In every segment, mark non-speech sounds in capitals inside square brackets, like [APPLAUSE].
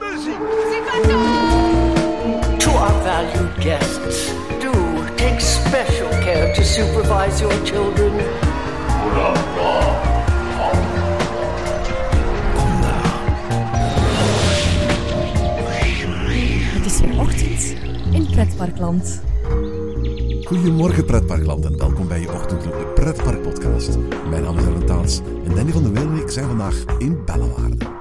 muziek. To our valued guests, do take special care to supervise your children. Het is weer ochtend in Pretparkland. Goedemorgen pretparkland en welkom bij je ochtendelijke pretpark podcast. Mijn naam is Aaron Taats en Danny van der Weel en ik zijn vandaag in Bellewaarde.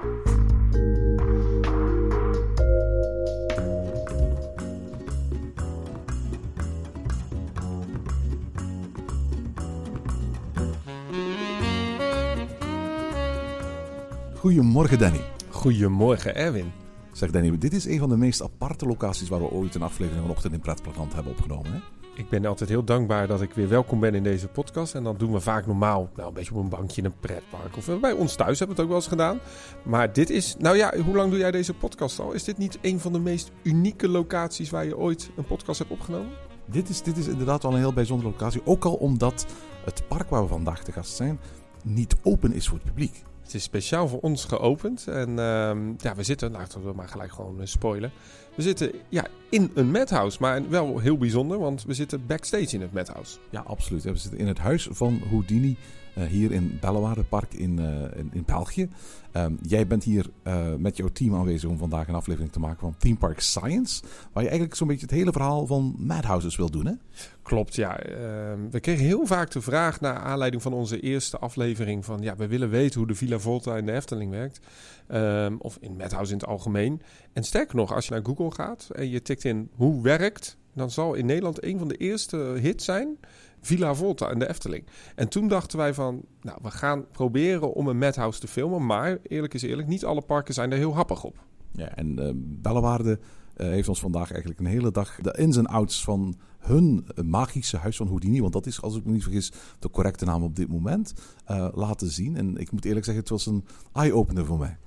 Goedemorgen Danny. Goedemorgen, Erwin. Zeg Danny, dit is een van de meest aparte locaties waar we ooit een aflevering van Ochtend in Pretparkland hebben opgenomen. Hè? Ik ben altijd heel dankbaar dat ik weer welkom ben in deze podcast. En dat doen we vaak normaal, nou een beetje op een bankje in een pretpark. Of bij ons thuis hebben we het ook wel eens gedaan. Maar dit is, nou ja, hoe lang doe jij deze podcast al? Is dit niet een van de meest unieke locaties waar je ooit een podcast hebt opgenomen? Dit is, dit is inderdaad wel een heel bijzondere locatie. Ook al omdat het park waar we vandaag te gast zijn niet open is voor het publiek. Het is speciaal voor ons geopend. En ehm, ja, we zitten, laten we maar gelijk gewoon eh, spoilen. We zitten ja, in een madhouse, maar wel heel bijzonder, want we zitten backstage in het madhouse. Ja, absoluut. We zitten in het huis van Houdini hier in Bellewaarde Park in, eh, in, in België. Ehm, jij bent hier eh, met jouw team aanwezig om vandaag een aflevering te maken van Theme Park Science. Waar je eigenlijk zo'n beetje het hele verhaal van Madhouses wil doen, hè? Klopt, ja. Ehm, we kregen heel vaak de vraag naar aanleiding van onze eerste aflevering van... ja, we willen weten hoe de Villa Volta in de Efteling werkt. Ehm, of in Madhouse in het algemeen. En sterker nog, als je naar Google gaat en je tikt in hoe werkt... dan zal in Nederland een van de eerste hits zijn... Villa Volta in de Efteling. En toen dachten wij van, nou, we gaan proberen om een madhouse te filmen. Maar eerlijk is eerlijk, niet alle parken zijn er heel happig op. Ja, en uh, Bellewaarde uh, heeft ons vandaag eigenlijk een hele dag de ins en outs van hun magische huis van Houdini, want dat is, als ik me niet vergis, de correcte naam op dit moment, uh, laten zien. En ik moet eerlijk zeggen, het was een eye-opener voor mij.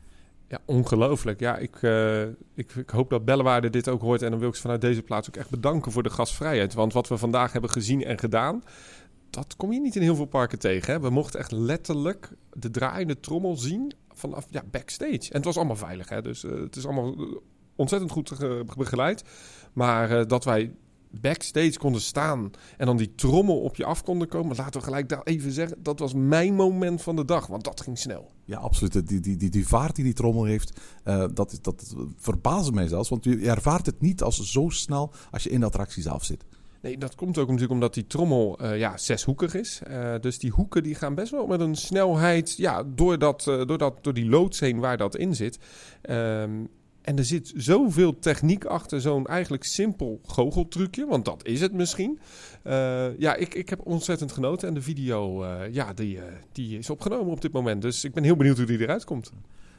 Ja, ongelooflijk. Ja, ik, uh, ik, ik, hoop dat Bellewaarde dit ook hoort. En dan wil ik ze vanuit deze plaats ook echt bedanken voor de gastvrijheid. Want wat we vandaag hebben gezien en gedaan, dat kom je niet in heel veel parken tegen. Hè? We mochten echt letterlijk de draaiende trommel zien vanaf ja, backstage. En het was allemaal veilig, hè? dus uh, het is allemaal ontzettend goed begeleid. Maar dat wij backstage konden staan en dan die trommel op je af konden komen. Laten we gelijk daar even zeggen, dat was mijn moment van de dag, want dat ging snel. Ja, absoluut. Die, die, die, die vaart die die trommel heeft, uh, dat, dat verbaasde mij zelfs. Want je ervaart het niet als zo snel als je in de attractie zelf zit. Nee, dat komt ook natuurlijk omdat die trommel uh, ja, zeshoekig is. Uh, dus die hoeken die gaan best wel met een snelheid ja, door, dat, door, dat, door die loods heen waar dat in zit. Um, en er zit zoveel techniek achter zo'n eigenlijk simpel goocheltrucje. Want dat is het misschien. Uh, ja, ik, ik heb ontzettend genoten. En de video, uh, ja, die, uh, die is opgenomen op dit moment. Dus ik ben heel benieuwd hoe die eruit komt.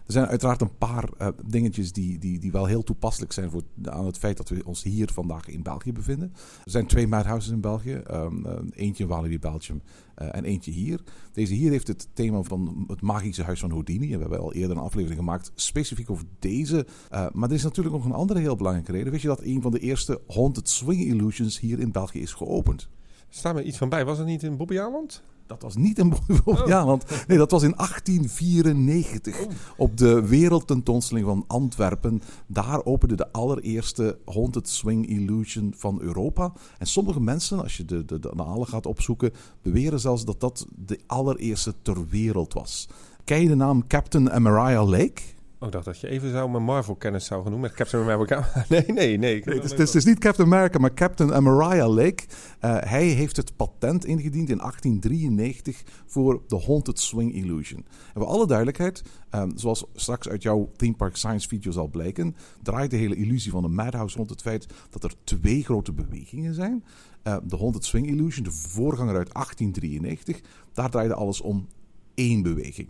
Er zijn uiteraard een paar uh, dingetjes die, die, die wel heel toepasselijk zijn voor, aan het feit dat we ons hier vandaag in België bevinden. Er zijn twee madhouses in België. Um, uh, eentje in Walibi, Belgium uh, en eentje hier. Deze hier heeft het thema van het magische huis van Houdini. We hebben al eerder een aflevering gemaakt specifiek over deze. maar er is natuurlijk nog een andere heel belangrijke reden. Weet je dat een van de eerste Haunted Swing Illusions hier in België is geopend? Staat me iets van bij. Was het niet in Bobbejaanland? Dat was niet [LAUGHS] Bobbejaanland. Oh. Nee, dat was in 1894. Oh. Op de wereldtentoonstelling van Antwerpen. Daar opende de allereerste Haunted Swing Illusion van Europa. En sommige mensen, als je de, de, de analen gaat opzoeken, beweren zelfs dat dat de allereerste ter wereld was. Ken je de naam Captain Amaria Lake? Oh, ik dacht dat je even zou mijn Marvel-kennis zou gaan noemen met Captain America. [LAUGHS] nee, nee, nee. nee het, is, het is niet Captain America, maar Captain Amaria Lake. Uh, hij heeft het patent ingediend in 1893 voor de Haunted Swing Illusion. En voor alle duidelijkheid, um, zoals straks uit jouw Theme Park Science video zal blijken, draait de hele illusie van de Madhouse rond het feit dat er twee grote bewegingen zijn. Uh, de Haunted Swing Illusion, de voorganger uit 1893, daar draaide alles om één beweging.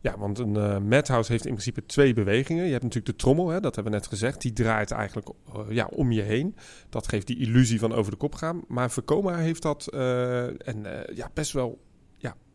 Ja, want een uh, madhouse heeft in principe twee bewegingen. Je hebt natuurlijk de trommel, hè, dat hebben we net gezegd. Die draait eigenlijk uh, ja, om je heen. Dat geeft die illusie van over de kop gaan. Maar Vekoma heeft dat uh, en ja, best wel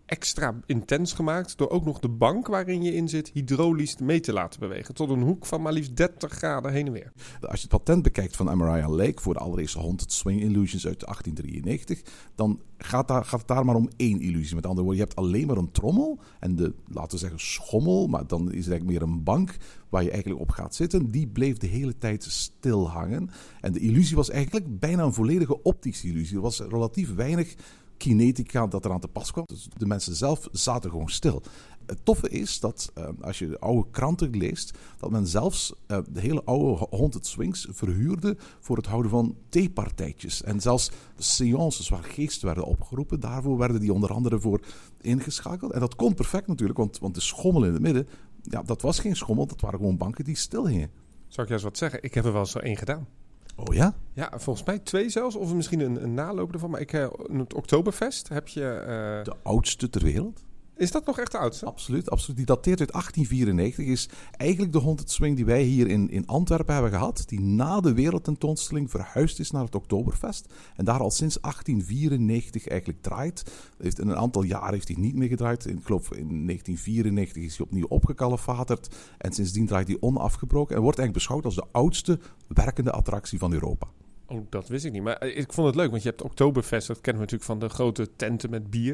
extra intens gemaakt door ook nog de bank waarin je in zit hydraulisch mee te laten bewegen. Tot een hoek van maar liefst 30 graden heen en weer. Als je het patent bekijkt van MRI Lake voor de allereerste Haunted Swing Illusions uit 1893, dan gaat, daar, gaat het daar maar om één illusie. Met andere woorden, je hebt alleen maar een trommel en de, laten we zeggen, schommel, maar dan is het eigenlijk meer een bank waar je eigenlijk op gaat zitten. Die bleef de hele tijd stil hangen. En de illusie was eigenlijk bijna een volledige optische illusie. Er was relatief weinig kinetica dat eraan te pas kwam. Dus de mensen zelf zaten gewoon stil. Het toffe is dat uh, als je de oude kranten leest, dat men zelfs uh, de hele oude haunted swings verhuurde voor het houden van theepartijtjes. En zelfs seances waar geesten werden opgeroepen, daarvoor werden die onder andere voor ingeschakeld. En dat kon perfect natuurlijk, want, want de schommel in het midden, ja, dat was geen schommel, dat waren gewoon banken die stil hingen. Zou ik juist wat zeggen? Ik heb er wel zo één gedaan. Oh ja? Ja, volgens mij twee zelfs. Of misschien een, een naloop ervan. Maar ik, uh, het Oktoberfest heb je... Uh... De oudste ter wereld? Is dat nog echt de oudste? Absoluut, absoluut. Die dateert uit 1894. Is eigenlijk de Haunted Swing die wij hier in, in Antwerpen hebben gehad. Die na de wereldtentoonstelling verhuisd is naar het Oktoberfest. En daar al sinds 1894 eigenlijk draait. Heeft, een aantal jaar heeft hij niet meer gedraaid. Ik geloof in 1994 is hij opnieuw opgekalefaterd. En sindsdien draait hij onafgebroken. En wordt eigenlijk beschouwd als de oudste werkende attractie van Europa. Oh, dat wist ik niet. Maar ik vond het leuk, want je hebt Oktoberfest. Dat kennen we natuurlijk van de grote tenten met bier.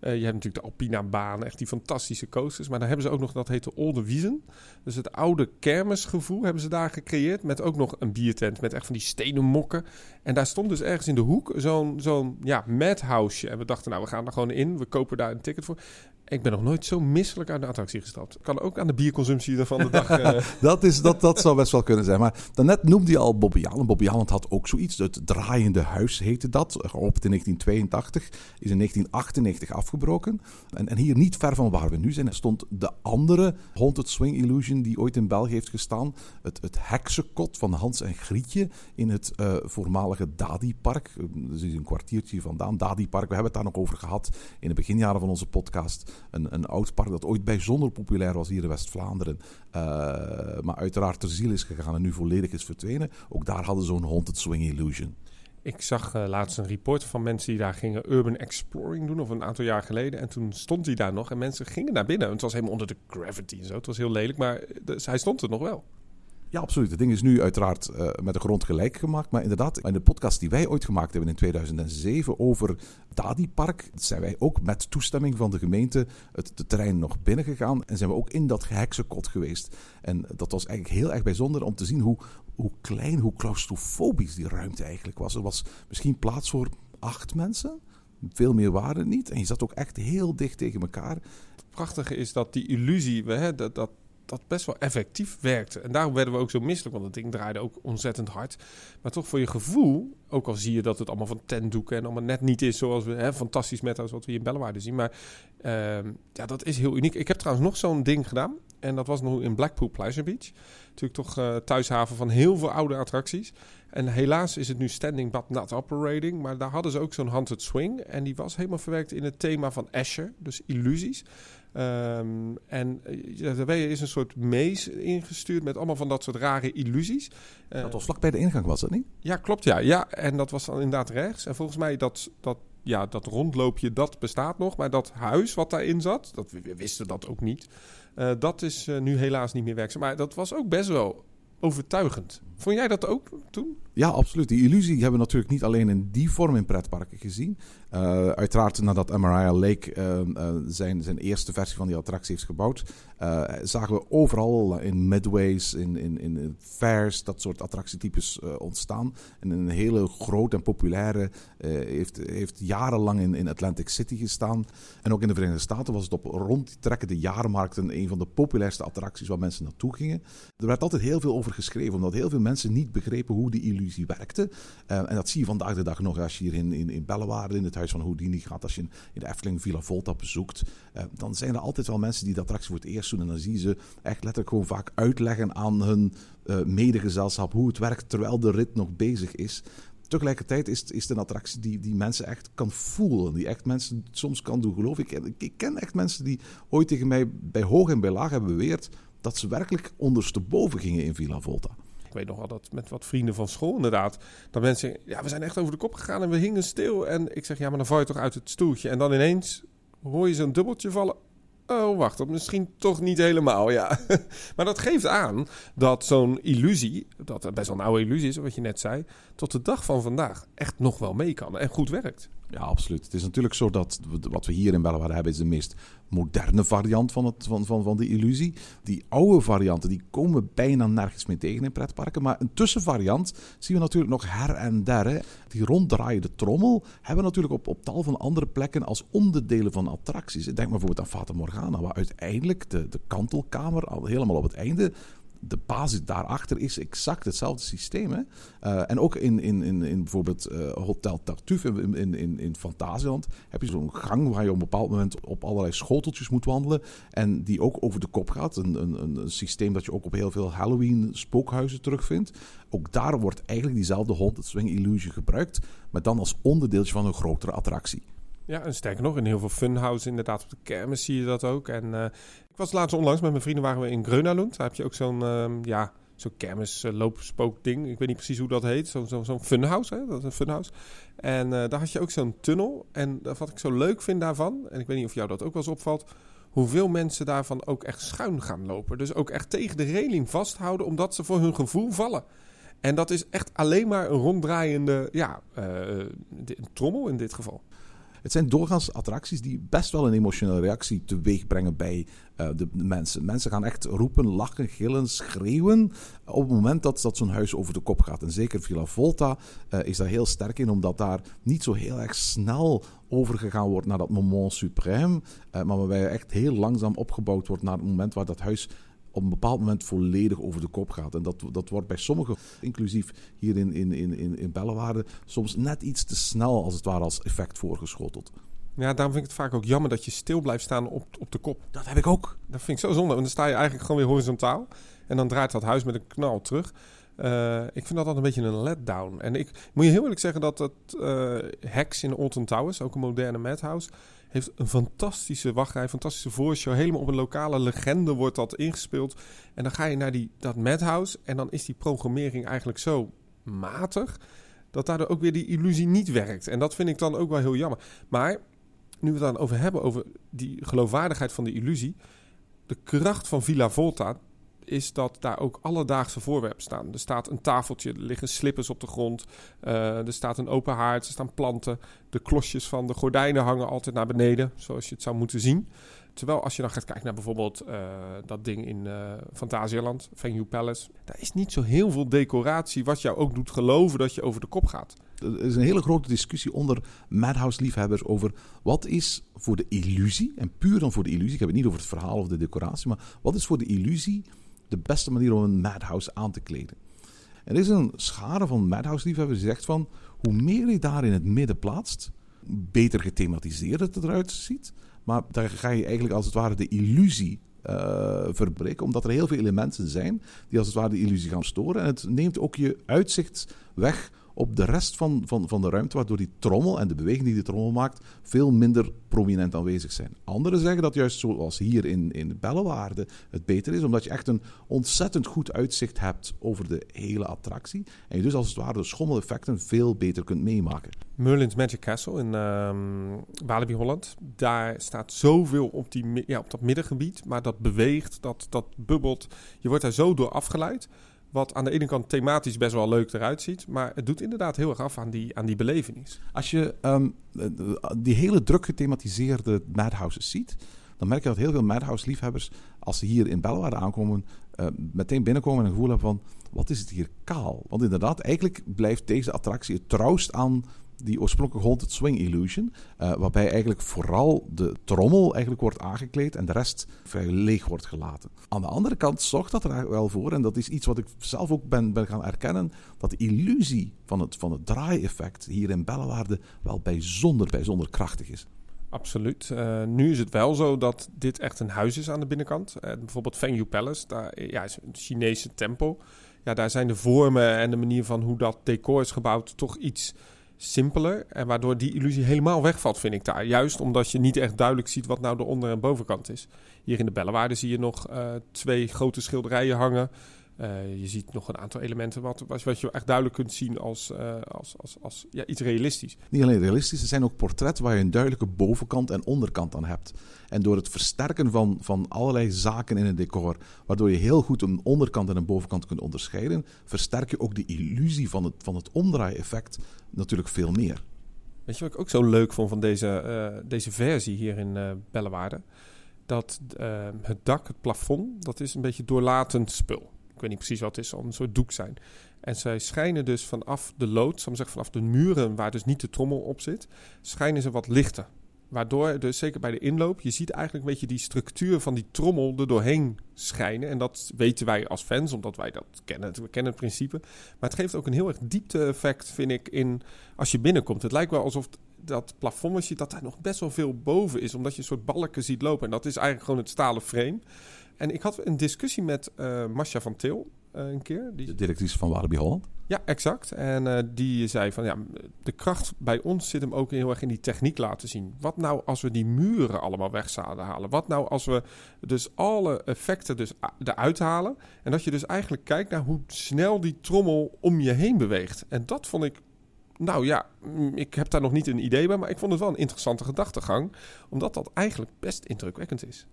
Uh, je hebt natuurlijk de Alpina-baan, echt die fantastische coasters. Maar dan hebben ze ook nog, dat heet de Olde Wiesen. Dus het oude kermisgevoel hebben ze daar gecreëerd. Met ook nog een biertent met echt van die stenen mokken. En daar stond dus ergens in de hoek zo'n zo'n ja, madhouse. En we dachten, nou, we gaan er gewoon in. We kopen daar een ticket voor. Ik ben nog nooit zo misselijk aan de attractie gestapt. Kan ook aan de bierconsumptie van de dag. Uh... [LAUGHS] dat, is, dat, dat zou best wel kunnen zijn. Maar daarnet noemde je al Bobby Allen. Bobby Allen had ook zoiets. Het draaiende huis heette dat. Geopend in 1982. Is in 1998 afgebroken. En, en hier niet ver van waar we nu zijn stond de andere Haunted Swing Illusion die ooit in België heeft gestaan. Het, het heksenkot van Hans en Grietje in het uh, voormalige Dadi-park. Dus een kwartiertje vandaan. Dadi-park, we hebben het daar nog over gehad in de beginjaren van onze podcast een, een oud park dat ooit bijzonder populair was hier in West-Vlaanderen. Uh, maar uiteraard ter ziel is gegaan en nu volledig is verdwenen. Ook daar hadden ze zo'n Haunted Swing Illusion. Ik zag uh, laatst een report van mensen die daar gingen urban exploring doen, of een aantal jaar geleden. En toen stond hij daar nog en mensen gingen naar binnen. Het was helemaal onder de gravity en zo. Het was heel lelijk, maar dus hij stond er nog wel. Ja, absoluut. Het ding is nu uiteraard uh, met de grond gelijk gemaakt. Maar inderdaad, in de podcast die wij ooit gemaakt hebben in 2007 over Dadi Park, zijn wij ook met toestemming van de gemeente het, terrein nog binnengegaan. En zijn we ook in dat geheksenkot geweest. En dat was eigenlijk heel erg bijzonder om te zien hoe, hoe klein, hoe claustrofobisch die ruimte eigenlijk was. Er was misschien plaats voor acht mensen. Veel meer waren het niet. En je zat ook echt heel dicht tegen elkaar. Prachtige is dat die illusie, hè, dat, dat dat best wel effectief werkte. En daarom werden we ook zo misselijk, want het ding draaide ook ontzettend hard. Maar toch voor je gevoel, ook al zie je dat het allemaal van tentdoeken en allemaal net niet is zoals we, hè, fantastisch met wat we hier in Bellewaarde zien. Maar uh, ja, dat is heel uniek. Ik heb trouwens nog zo'n ding gedaan. En dat was nog in Blackpool Pleasure Beach. Natuurlijk toch uh, thuishaven van heel veel oude attracties. En helaas is het nu standing but not operating. Maar daar hadden ze ook zo'n haunted swing. En die was helemaal verwerkt in het thema van Asher. Dus illusies. Um, en uh, daarbij is een soort mees ingestuurd met allemaal van dat soort rare illusies. Uh, dat was vlak bij de ingang, was dat niet? Ja, klopt. Ja, ja en dat was dan inderdaad rechts. En volgens mij dat, dat, ja, dat rondloopje, dat bestaat nog. Maar dat huis wat daarin zat, dat, we wisten dat ook niet. Uh, dat is nu helaas niet meer werkzaam. Maar dat was ook best wel overtuigend. Vond jij dat ook toen? Ja, absoluut. Die illusie hebben we natuurlijk niet alleen in die vorm in pretparken gezien. Uh, uiteraard nadat Mariah Lake uh, uh, zijn, zijn eerste versie van die attractie heeft gebouwd, zagen we overal in midways, in, in, in fairs, dat soort attractietypes ontstaan. En een hele grote en populaire heeft, heeft jarenlang in, in Atlantic City gestaan. En ook in de Verenigde Staten was het op rondtrekkende jaarmarkten een van de populairste attracties waar mensen naartoe gingen. Er werd altijd heel veel over geschreven, omdat heel veel mensen niet begrepen hoe die illusie werkte. en dat zie je vandaag de dag nog als je hier in, in, in Bellewaarde, in het huis van Houdini gaat. Als je in de Efteling Villa Volta bezoekt, uh, dan zijn er altijd wel mensen die de attractie voor het eerst doen. En dan zie je ze echt letterlijk gewoon vaak uitleggen aan hun uh, medegezelschap hoe het werkt terwijl de rit nog bezig is. Tegelijkertijd is, is het een attractie die, die mensen echt kan voelen. Die echt mensen soms kan doen geloven. Ik, ik ken echt mensen die ooit tegen mij bij hoog en bij laag hebben beweerd dat ze werkelijk ondersteboven gingen in Villa Volta. Ik weet nog wel dat met wat vrienden van school inderdaad. Dat mensen ja, we zijn echt over de kop gegaan en we hingen stil. En ik zeg, ja, maar dan val je toch uit het stoeltje. En dan ineens hoor je zo'n dubbeltje vallen. Oh, wacht, dat misschien toch niet helemaal, ja. [LAUGHS] maar dat geeft aan dat zo'n illusie, dat best wel een oude illusie is, wat je net zei, tot de dag van vandaag echt nog wel mee kan en goed werkt. Ja, absoluut. Het is natuurlijk zo dat wat we hier in Bellewaarde hebben, is de meest moderne variant van, het, van, van, van die illusie. Die oude varianten, die komen bijna nergens meer tegen in pretparken. Maar een tussenvariant zien we natuurlijk nog her en der. Die ronddraaiende trommel hebben we natuurlijk op, op tal van andere plekken als onderdelen van attracties. Denk maar bijvoorbeeld aan Fata Morgana, waar uiteindelijk de, de kantelkamer al helemaal op het einde de basis daarachter is exact hetzelfde systeem. Eh, en ook in, in, in, in bijvoorbeeld eh, Hotel Tartuffe in, in, in, in Fantasieland heb je zo'n gang waar je op een bepaald moment op allerlei schoteltjes moet wandelen. En die ook over de kop gaat. Een, een, een systeem dat je ook op heel veel Halloween spookhuizen terugvindt. Ook daar wordt eigenlijk diezelfde Haunted Swing Illusion gebruikt. Maar dan als onderdeeltje van een grotere attractie. Ja, en sterker nog, in heel veel funhouse inderdaad op de kermis zie je dat ook. En eh, ik was laatst onlangs met mijn vrienden waren we in Grönalund. Daar heb je ook zo'n ehm, ja, zo'n kermis uh, loopspookding. Ik weet niet precies hoe dat heet. Zo'n zo, funhouse, hè? Dat is een funhouse. En uh, daar had je ook zo'n tunnel. En wat ik zo leuk vind daarvan, en ik weet niet of jou dat ook wel eens opvalt... hoeveel mensen daarvan ook echt schuin gaan lopen. Dus ook echt tegen de reling vasthouden, omdat ze voor hun gevoel vallen. En dat is echt alleen maar een ronddraaiende ja, uh, trommel in dit geval. Het zijn doorgaans attracties die best wel een emotionele reactie teweeg brengen bij uh, de mensen. Mensen gaan echt roepen, lachen, gillen, schreeuwen op het moment dat, dat zo'n huis over de kop gaat. En zeker Villa Volta uh, is daar heel sterk in, omdat daar niet zo heel erg snel overgegaan wordt naar dat moment suprême, uh, maar waarbij echt heel langzaam opgebouwd wordt naar het moment waar dat huis op een bepaald moment volledig over de kop gaat. En dat, dat wordt bij sommigen, inclusief hier in, in, in, in Bellewaarde, soms net iets te snel als het ware als effect voorgeschoteld. Ja, daarom vind ik het vaak ook jammer dat je stil blijft staan op, op de kop. Dat heb ik ook. Dat vind ik zo zonde, want dan sta je eigenlijk gewoon weer horizontaal. En dan draait dat huis met een knal terug. Uh, ik vind dat altijd een beetje een letdown. En ik moet je heel eerlijk zeggen dat het uh, Hex in Alton Towers, ook een moderne madhouse, heeft een fantastische wachtrij, fantastische voorshow. Helemaal op een lokale legende wordt dat ingespeeld. En dan ga je naar die, dat madhouse en dan is die programmering eigenlijk zo matig... dat daardoor ook weer die illusie niet werkt. En dat vind ik dan ook wel heel jammer. Maar nu we het dan over hebben, over die geloofwaardigheid van de illusie... de kracht van Villa Volta is dat daar ook alledaagse voorwerpen staan. Er staat een tafeltje, er liggen slippers op de grond, uh, er staat een open haard, er staan planten. De klosjes van de gordijnen hangen altijd naar beneden, zoals je het zou moeten zien. Terwijl als je dan gaat kijken naar bijvoorbeeld uh, dat ding in uh, Fantasieland, Venue Palace, daar is niet zo heel veel decoratie wat jou ook doet geloven dat je over de kop gaat. Er is een hele grote discussie onder Madhouse-liefhebbers over wat is voor de illusie, en puur dan voor de illusie, ik heb het niet over het verhaal of de decoratie, maar wat is voor de illusie de beste manier om een madhouse aan te kleden. Er is een schare van madhouse-liefhebbers die zegt van... hoe meer je daar in het midden plaatst... beter gethematiseerd het eruit ziet. Maar daar ga je eigenlijk als het ware de illusie uh, verbreken. Omdat er heel veel elementen zijn die als het ware de illusie gaan storen. En het neemt ook je uitzicht weg op de rest van, van, van de ruimte, waardoor die trommel en de beweging die die trommel maakt veel minder prominent aanwezig zijn. Anderen zeggen dat juist zoals hier in, in Bellewaarde het beter is, omdat je echt een ontzettend goed uitzicht hebt over de hele attractie. En je dus als het ware de schommeleffecten veel beter kunt meemaken. Merlin's Magic Castle in um, Holland. Daar staat zoveel op, die, ja, op dat middengebied, maar dat beweegt, dat, dat bubbelt. Je wordt daar zo door afgeleid. Wat aan de ene kant thematisch best wel leuk eruit ziet. Maar het doet inderdaad heel erg af aan die, aan die belevenis. Als je um, die hele druk gethematiseerde madhouses ziet... dan merk je dat heel veel madhouse-liefhebbers... als ze hier in Bellewaarde aankomen... Uh, meteen binnenkomen en een gevoel hebben van... wat is het hier kaal? Want inderdaad, eigenlijk blijft deze attractie het trouwst aan die oorspronkelijke Haunted Swing Illusion. Uh, waarbij eigenlijk vooral de trommel eigenlijk wordt aangekleed en de rest vrij leeg wordt gelaten. Aan de andere kant zorgt dat er wel voor, en dat is iets wat ik zelf ook ben, ben gaan erkennen, dat de illusie van het, van het draai-effect hier in Bellewaarde wel bijzonder, bijzonder krachtig is. Absoluut. Uh, nu is het wel zo dat dit echt een huis is aan de binnenkant. Uh, bijvoorbeeld Venue Palace, daar ja, is een Chinese tempel. Ja, daar zijn de vormen en de manier van hoe dat decor is gebouwd toch iets simpeler. En waardoor die illusie helemaal wegvalt, vind ik daar. Juist omdat je niet echt duidelijk ziet wat nou de onder- en bovenkant is. Hier in de Bellewaarde zie je nog uh, twee grote schilderijen hangen. Eh, je ziet nog een aantal elementen wat, wat wat je echt duidelijk kunt zien als, eh, als, als, als ja, iets realistisch. Niet alleen realistisch, er zijn ook portretten waar je een duidelijke bovenkant en onderkant aan hebt. En door het versterken van, van allerlei zaken in een decor, waardoor je heel goed een onderkant en een bovenkant kunt onderscheiden, versterk je ook de illusie van het, van het omdraai-effect natuurlijk veel meer. Weet je wat ik ook zo leuk vond van deze, eh, deze versie hier in uh, Bellewaarde? Dat het dak, het plafond, dat is een beetje doorlatend spul. Weet niet precies wat het is, zal een soort doek zijn. En zij schijnen dus vanaf de lood, zal ik zeggen, vanaf de muren waar dus niet de trommel op zit, schijnen ze wat lichter. Waardoor dus zeker bij de inloop, je ziet eigenlijk een beetje die structuur van die trommel er doorheen schijnen. En dat weten wij als fans, omdat wij dat kennen. We kennen het principe. Maar het geeft ook een heel erg diepte-effect, vind ik, in als je binnenkomt. Het lijkt wel alsof dat plafond, je dat daar nog best wel veel boven is. Omdat je een soort balken ziet lopen. En dat is eigenlijk gewoon het stalen frame. En ik had een discussie met uh, Masha van Til uh, een keer. Die... De directrice van Walibi Holland. Ja, exact. En uh, die zei van ja, de kracht bij ons zit hem ook heel erg in die techniek laten zien. Wat nou als we die muren allemaal weg zouden halen? Wat nou als we dus alle effecten dus eruit halen? En dat je dus eigenlijk kijkt naar hoe snel die trommel om je heen beweegt. En dat vond ik nou ja, ik heb daar nog niet een idee bij, maar ik vond het wel een interessante gedachtegang, omdat dat eigenlijk best indrukwekkend is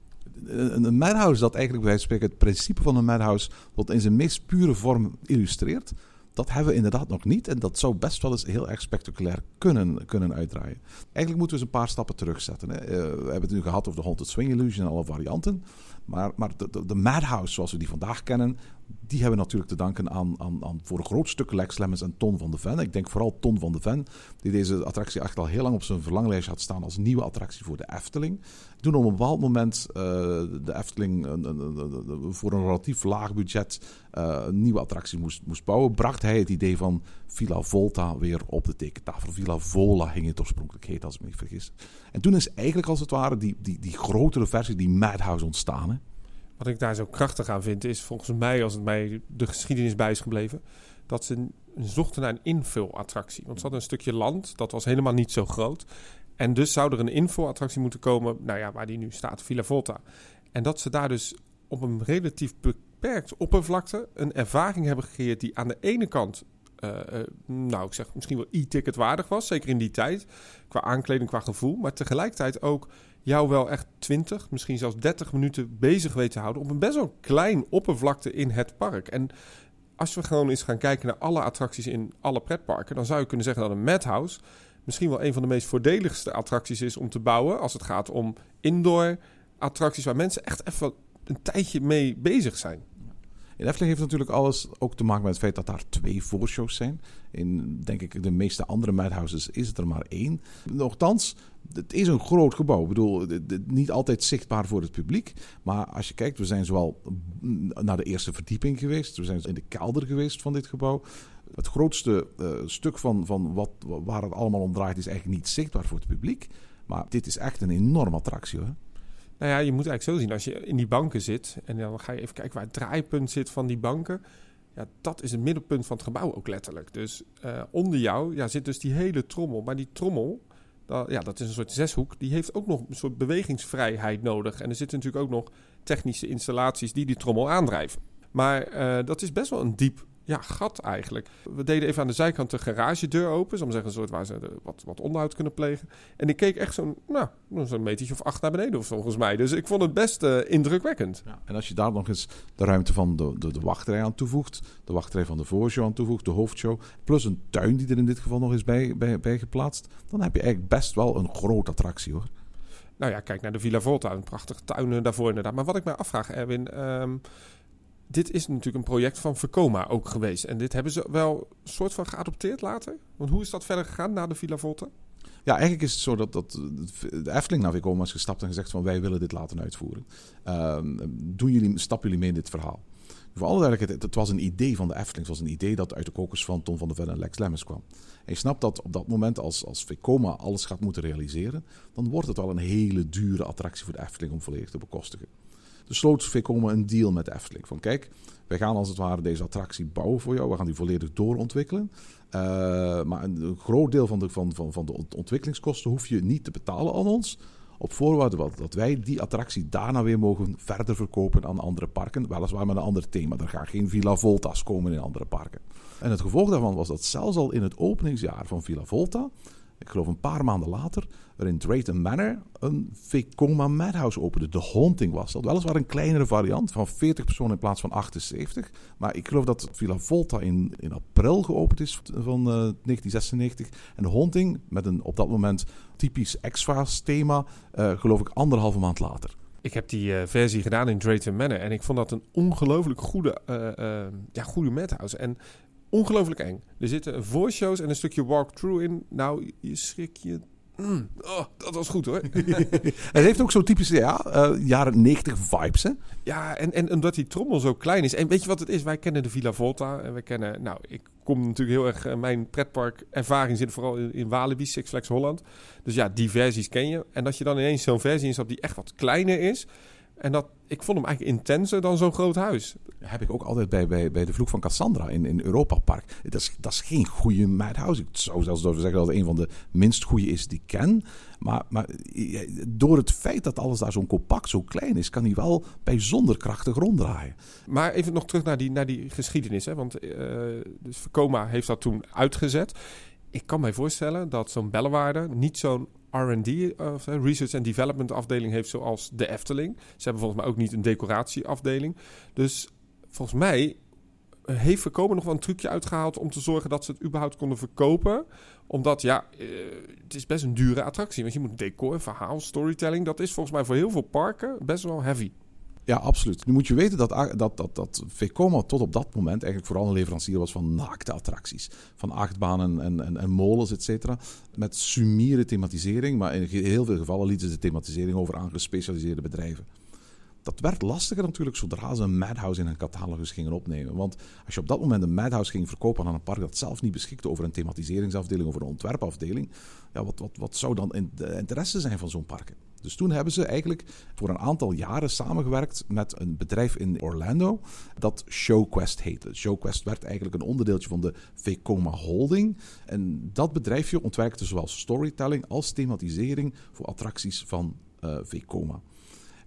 een, madhouse dat eigenlijk bij spreken het principe van een madhouse wat in zijn meest pure vorm illustreert. Dat hebben we inderdaad nog niet. En dat zou best wel eens heel erg spectaculair kunnen, kunnen uitdraaien. Eigenlijk moeten we eens een paar stappen terugzetten. Hè. Uh, we hebben het nu gehad over de Haunted Swing Illusion en alle varianten. Maar, maar de, de, Madhouse zoals we die vandaag kennen, die hebben natuurlijk te danken aan, aan, aan voor een groot stuk Lex Lemmens en Ton van de Ven. Ik denk vooral Ton van de Ven, die deze attractie echt al heel lang op zijn verlanglijst had staan als nieuwe attractie voor de Efteling. Toen op een bepaald moment uh, de Efteling voor een relatief laag budget een nieuwe attractie moest, moest bouwen, bracht hij het idee van Villa Volta weer op de tekentafel. Villa Vola ging het oorspronkelijk heet, als ik me niet vergis. En toen is eigenlijk als het ware die, die, die grotere versie, die Madhouse, ontstaan. Wat ik daar zo krachtig aan vind, is volgens mij, als het mij de geschiedenis bij is gebleven, dat ze zochten naar een invulattractie. Want ze hadden een stukje land, dat was helemaal niet zo groot. En dus zou er een invulattractie moeten komen, nou ja, waar die nu staat, Villa Volta. En dat ze daar dus op een relatief beperkt oppervlakte een ervaring hebben gecreëerd die aan de ene kant uh, uh, nou, ik zeg misschien wel e-ticket waardig was. Zeker in die tijd. Qua aankleding, qua gevoel. Maar tegelijkertijd ook jou wel echt 20, misschien zelfs 30 minuten bezig weten te houden. op een best wel klein oppervlakte in het park. En als we gewoon eens gaan kijken naar alle attracties in alle pretparken. dan zou je kunnen zeggen dat een Madhouse misschien wel een van de meest voordeligste attracties is om te bouwen. Als het gaat om indoor attracties waar mensen echt even een tijdje mee bezig zijn. In Efteling heeft natuurlijk alles ook te maken met het feit dat daar twee voorshows zijn. In, denk ik, de meeste andere Madhouses is het er maar één. Nochtans, het is een groot gebouw. Ik bedoel, niet altijd zichtbaar voor het publiek. Maar als je kijkt, we zijn zowel naar de eerste verdieping geweest. We zijn in de kelder geweest van dit gebouw. Het grootste uh, stuk van, van wat, waar het allemaal om draait is eigenlijk niet zichtbaar voor het publiek. Maar dit is echt een enorme attractie hoor. Nou ja, je moet eigenlijk zo zien. Als je in die banken zit en dan ga je even kijken waar het draaipunt zit van die banken. Ja, dat is het middelpunt van het gebouw ook letterlijk. Dus uh, onder jou ja, zit dus die hele trommel. Maar die trommel, dat, ja, dat is een soort zeshoek. Die heeft ook nog een soort bewegingsvrijheid nodig. En er zitten natuurlijk ook nog technische installaties die die trommel aandrijven. Maar uh, dat is best wel een diep ja, gat eigenlijk. We deden even aan de zijkant de garagedeur open. Zal zeggen, een soort waar ze wat, wat onderhoud kunnen plegen. En ik keek echt zo'n, nou, zo'n metertje of acht naar beneden of volgens mij. Dus ik vond het best uh, indrukwekkend. Ja. En als je daar nog eens de ruimte van de, de, de wachtrij aan toevoegt, de wachtrij van de voorshow aan toevoegt, de hoofdshow, plus een tuin die er in dit geval nog is bij, bij, bij geplaatst, dan heb je eigenlijk best wel een grote attractie hoor. Nou ja, kijk naar de Villa Volta, een prachtige tuin daarvoor inderdaad. Maar wat ik mij afvraag, Erwin... Um, dit is natuurlijk een project van Vekoma ook geweest. En dit hebben ze wel soort van geadopteerd later. Want hoe is dat verder gegaan na de Villa Volta? Ja, eigenlijk is het zo dat, dat de Efteling naar Vekoma is gestapt en gezegd van wij willen dit laten uitvoeren. Doen jullie, stappen jullie mee in dit verhaal? Voor alle duidelijkheid, het was een idee van de Efteling. Het was een idee dat uit de kokers van Ton van der Ven en Lex Lemmens kwam. En je snapt dat op dat moment, als, als Vekoma alles gaat moeten realiseren, dan wordt het wel een hele dure attractie voor de Efteling om volledig te bekostigen. Dus sloot Vekoma een deal met de Efteling. Van kijk, wij gaan als het ware deze attractie bouwen voor jou. We gaan die volledig doorontwikkelen. Uh, maar een, groot deel van de, van, van, van de ontwikkelingskosten hoef je niet te betalen aan ons op voorwaarde dat wij die attractie daarna weer mogen verder verkopen aan andere parken. Weliswaar met een ander thema. Er gaan geen Villa Volta's komen in andere parken. En het gevolg daarvan was dat zelfs al in het openingsjaar van Villa Volta, ik geloof een paar maanden later, er in Drayton Manor een Vekoma Madhouse opende. De Haunting was dat. Weliswaar een kleinere variant van 40 personen in plaats van 78. Maar ik geloof dat Villa Volta in, in april geopend is van eh, 1996. En de Haunting met een op dat moment typisch X-Files thema, eh, geloof ik anderhalve maand later. Ik heb die eh, versie gedaan in Drayton Manor. En ik vond dat een ongelooflijk goede, eh, eh, ja, goede madhouse. En ongelooflijk eng. Er zitten een voice-shows en een stukje walkthrough in. Nou, je schrik je... Mm, oh, dat was goed hoor. [LAUGHS] Het heeft ook zo'n typische ja, eh, jaren 90 vibes. Hè? Ja, en, en omdat die trommel zo klein is. En weet je wat het is? Wij kennen de Villa Volta. En we kennen, nou, ik kom natuurlijk heel erg... eh, mijn pretpark ervaring zit vooral in, in Walibi, Six Flags Holland. Dus ja, die versies ken je. En dat je dan ineens zo'n versie instapt die echt wat kleiner is. En dat, ik vond hem eigenlijk intenser dan zo'n groot huis. heb ik ook altijd bij, bij, bij de Vloek van Cassandra in, in Europa Park. Dat is, dat is geen goede Madhouse. Ik zou zelfs durven zeggen dat het een van de minst goede is die ik ken. Maar, maar door het feit dat alles daar zo'n compact, zo klein is, kan hij wel bijzonder krachtig ronddraaien. Maar even nog terug naar die, naar die geschiedenis. Hè? Want eh dus Vekoma heeft dat toen uitgezet. Ik kan mij voorstellen dat zo'n Bellewaarde niet zo'n R&D, eh, eh, Research and Development afdeling heeft zoals de Efteling. Ze hebben volgens mij ook niet een decoratieafdeling. Dus volgens mij heeft Vekoma nog wel een trucje uitgehaald om te zorgen dat ze het überhaupt konden verkopen. Omdat ja, eh, het is best een dure attractie. Want je moet decor, verhaal, storytelling. Dat is volgens mij voor heel veel parken best wel heavy. Ja, absoluut. Nu moet je weten dat, dat, dat, dat Vekoma tot op dat moment eigenlijk vooral een leverancier was van naakte attracties. Van achtbanen en, en, en molens, et cetera. Met sumiere thematisering, maar in heel veel gevallen lieten ze de thematisering over aan gespecialiseerde bedrijven. Dat werd lastiger natuurlijk zodra ze een Madhouse in een catalogus gingen opnemen. Want als je op dat moment een Madhouse ging verkopen aan een park dat zelf niet beschikte over een thematiseringsafdeling, over een ontwerpafdeling, ja, wat, wat, wat zou dan de interesse zijn van zo'n parken? Dus toen hebben ze eigenlijk voor een aantal jaren samengewerkt met een bedrijf in Orlando dat ShowQuest heette. ShowQuest werd eigenlijk een onderdeeltje van de Vekoma Holding. En dat bedrijfje ontwerpte zowel storytelling als thematisering voor attracties van uh, Vekoma.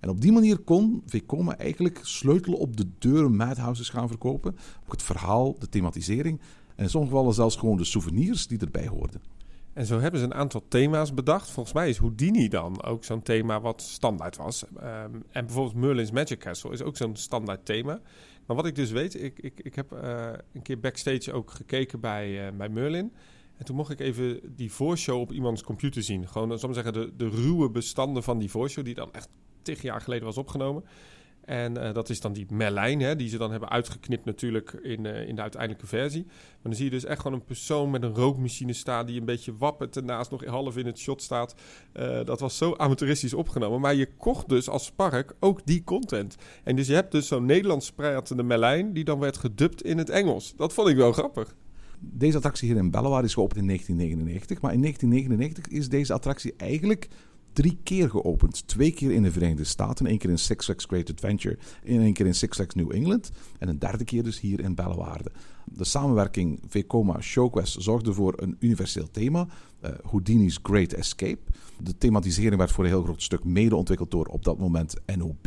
En op die manier kon Vekoma eigenlijk sleutelen op de deuren Madhouses gaan verkopen. Ook het verhaal, de thematisering en in sommige gevallen zelfs gewoon de souvenirs die erbij hoorden. En zo hebben ze een aantal thema's bedacht. Volgens mij is Houdini dan ook zo'n thema wat standaard was. Um, en bijvoorbeeld Merlin's Magic Castle is ook zo'n standaard thema. Maar wat ik dus weet, ik, ik, ik heb uh, een keer backstage ook gekeken bij, uh, bij Merlin. En toen mocht ik even die voorshow op iemands computer zien. Gewoon, zal ik zeggen, de, de ruwe bestanden van die voorshow... die dan echt tig jaar geleden was opgenomen. En uh, dat is dan die Merlijn, hè, die ze dan hebben uitgeknipt natuurlijk in, uh, in de uiteindelijke versie. Maar dan zie je dus echt gewoon een persoon met een rookmachine staan... die een beetje wappert ernaast nog half in het shot staat. Uh, dat was zo amateuristisch opgenomen. Maar je kocht dus als park ook die content. En dus je hebt dus zo'n Nederlands pratende Merlijn... die dan werd gedubt in het Engels. Dat vond ik wel grappig. Deze attractie hier in Bellewaarde is geopend in 1999. Maar in 1999 is deze attractie eigenlijk drie keer geopend. Twee keer in de Verenigde Staten, één keer in Six Flags Great Adventure en één keer in Six Flags New England. En een derde keer dus hier in Bellewaarde. De samenwerking Vekoma Showquest zorgde voor een universeel thema, uh, Houdini's Great Escape. De thematisering werd voor een heel groot stuk mede ontwikkeld door op dat moment NOB.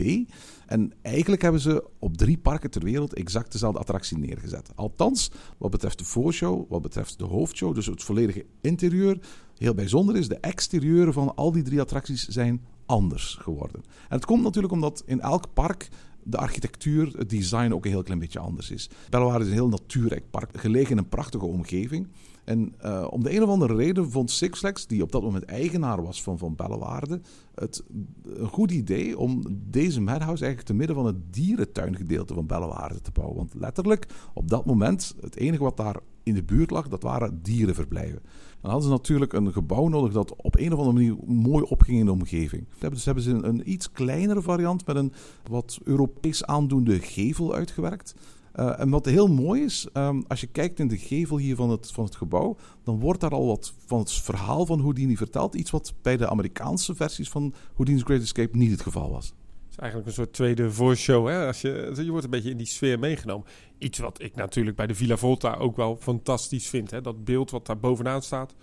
En eigenlijk hebben ze op drie parken ter wereld exact dezelfde attractie neergezet. Althans, wat betreft de voorshow, wat betreft de hoofdshow, dus het volledige interieur. Heel bijzonder is, de exterieuren van al die drie attracties zijn anders geworden. En het komt natuurlijk omdat in elk park de architectuur, het design ook een heel klein beetje anders is. Bellewaarde is een heel natuurrijk park, gelegen in een prachtige omgeving. En uh, om de een of andere reden vond Six Flags, die op dat moment eigenaar was van, van Bellewaarde, het een goed idee om deze madhouse eigenlijk te midden van het dierentuingedeelte van Bellewaarde te bouwen. Want letterlijk, op dat moment, het enige wat daar in de buurt lag, dat waren dierenverblijven. Dan hadden ze natuurlijk een gebouw nodig dat op een of andere manier mooi opging in de omgeving. Dus hebben ze een, een iets kleinere variant met een wat Europees aandoende gevel uitgewerkt. Uh, en wat heel mooi is, um, als je kijkt in de gevel hier van het, van het gebouw, dan wordt daar al wat van het verhaal van Houdini verteld. Iets wat bij de Amerikaanse versies van Houdini's Great Escape niet het geval was. Is eigenlijk een soort tweede voorshow. Hè? Als je, je wordt een beetje in die sfeer meegenomen. Iets wat ik natuurlijk bij de Villa Volta ook wel fantastisch vind. Hè? Dat beeld wat daar bovenaan staat.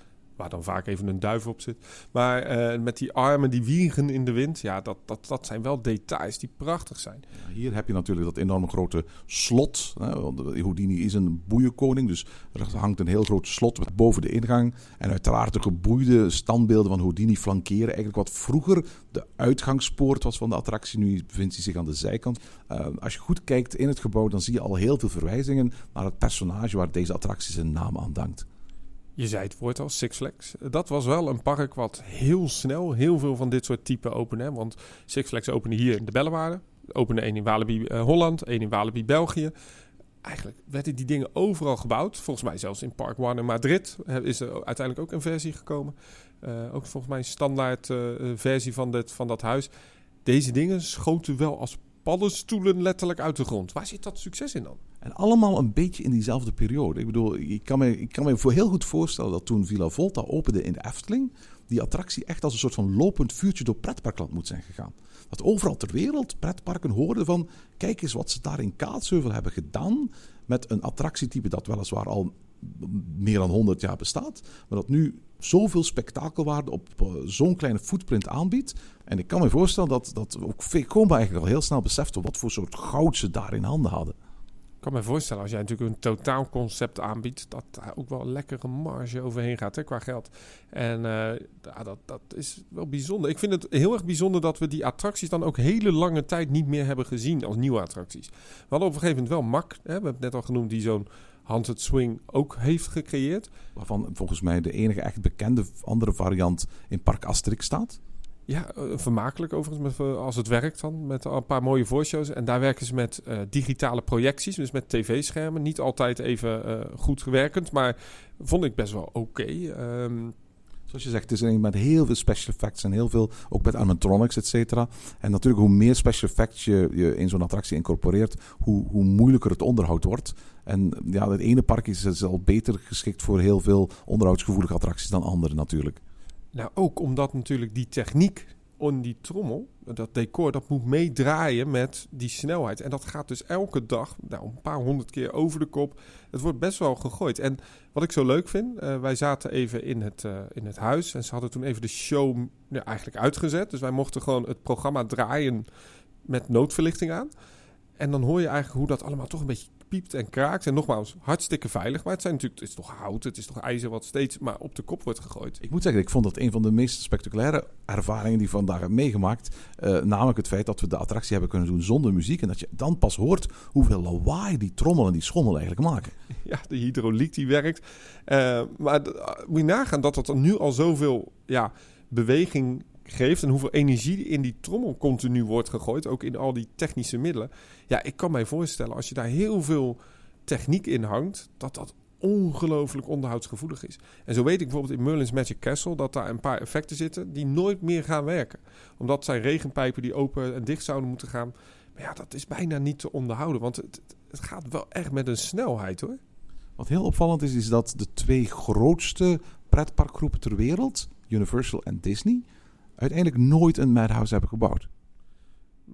Waar dan vaak even een duif op zit. Maar eh, met die armen die wiegen in de wind, ja, dat, dat, dat zijn wel details die prachtig zijn. Hier heb je natuurlijk dat enorme grote slot. Hè, Houdini is een boeienkoning, dus er hangt een heel groot slot boven de ingang. En uiteraard de geboeide standbeelden van Houdini flankeren eigenlijk wat vroeger de uitgangspoort was van de attractie. Nu bevindt hij zich aan de zijkant. Uh, als je goed kijkt in het gebouw, dan zie je al heel veel verwijzingen naar het personage waar deze attractie zijn naam aan dankt. Je zei het woord al, Six Flags. Dat was wel een park wat heel snel heel veel van dit soort typen opende. Want Six Flags opende hier in de Bellewaarde. Opende één in Walibi uh, Holland, één in Walibi België. Eigenlijk werden die dingen overal gebouwd. Volgens mij zelfs in Park One in Madrid is er uiteindelijk ook een versie gekomen. Uh, ook volgens mij een standaard uh, versie van, van dat huis. Deze dingen schoten wel als paddenstoelen letterlijk uit de grond. Waar zit dat succes in dan? En allemaal een beetje in diezelfde periode. Ik bedoel, ik kan me, ik kan me voor heel goed voorstellen dat toen Villa Volta opende in de Efteling, die attractie echt als een soort van lopend vuurtje door pretparkland moet zijn gegaan. Dat overal ter wereld pretparken hoorden van, kijk eens wat ze daar in Kaatsheuvel hebben gedaan met een attractietype dat weliswaar al meer dan 100 jaar bestaat, maar dat nu zoveel spektakelwaarde op uh, zo'n kleine footprint aanbiedt. En ik kan me voorstellen dat, dat ook Vekoma eigenlijk al heel snel besefte wat voor soort goud ze daar in handen hadden. Ik kan me voorstellen, als jij natuurlijk een totaalconcept aanbiedt, dat daar ook wel een lekkere marge overheen gaat hè, qua geld. En ja, dat, dat is wel bijzonder. Ik vind het heel erg bijzonder dat we die attracties dan ook hele lange tijd niet meer hebben gezien als nieuwe attracties. We hadden op een gegeven moment wel Mak, hè, we hebben het net al genoemd, die zo'n Haunted Swing ook heeft gecreëerd. Waarvan volgens mij de enige echt bekende andere variant in Park Asterix staat. Ja, vermakelijk overigens, met, als het werkt dan, met een paar mooie voorshows. En daar werken ze met uh, digitale projecties, dus met tv-schermen. Niet altijd even uh, goed gewerkend, maar vond ik best wel oké. Okay. Um, Zoals je zegt, het is een met heel veel special effects en heel veel, ook met animatronics, et cetera. En natuurlijk, hoe meer special effects je, je in zo'n attractie incorporeert, hoe, hoe moeilijker het onderhoud wordt. En ja, het ene park is, al beter geschikt voor heel veel onderhoudsgevoelige attracties dan andere natuurlijk. Nou, ook omdat natuurlijk die techniek on die trommel, dat decor, dat moet meedraaien met die snelheid. En dat gaat dus elke dag, nou, een paar honderd keer over de kop. Het wordt best wel gegooid. En wat ik zo leuk vind, uh, wij zaten even in het, uh, in het huis en ze hadden toen even de show eigenlijk uitgezet. Dus wij mochten gewoon het programma draaien met noodverlichting aan. En dan hoor je eigenlijk hoe dat allemaal toch een beetje piept en kraakt. En nogmaals, hartstikke veilig. Maar het, zijn natuurlijk, het is toch hout, het is toch ijzer wat steeds maar op de kop wordt gegooid. Ik moet zeggen, ik vond dat een van de meest spectaculaire ervaringen die ik vandaag heb meegemaakt. Uh, namelijk het feit dat we de attractie hebben kunnen doen zonder muziek. En dat je dan pas hoort hoeveel lawaai die trommel en die schommel eigenlijk maken. [LAUGHS] Ja, de hydrauliek die werkt. Uh, maar moet je nagaan dat er nu al zoveel ja, beweging geeft en hoeveel energie in die trommel continu wordt gegooid, ook in al die technische middelen. Ja, ik kan mij voorstellen als je daar heel veel techniek in hangt, dat dat ongelooflijk onderhoudsgevoelig is. En zo weet ik bijvoorbeeld in Merlin's Magic Castle dat daar een paar effecten zitten die nooit meer gaan werken. Omdat zijn regenpijpen die open en dicht zouden moeten gaan. Maar ja, dat is bijna niet te onderhouden, want het, het gaat wel echt met een snelheid hoor. Wat heel opvallend is, is dat de twee grootste pretparkgroepen ter wereld, Universal en Disney, uiteindelijk nooit een Madhouse hebben gebouwd.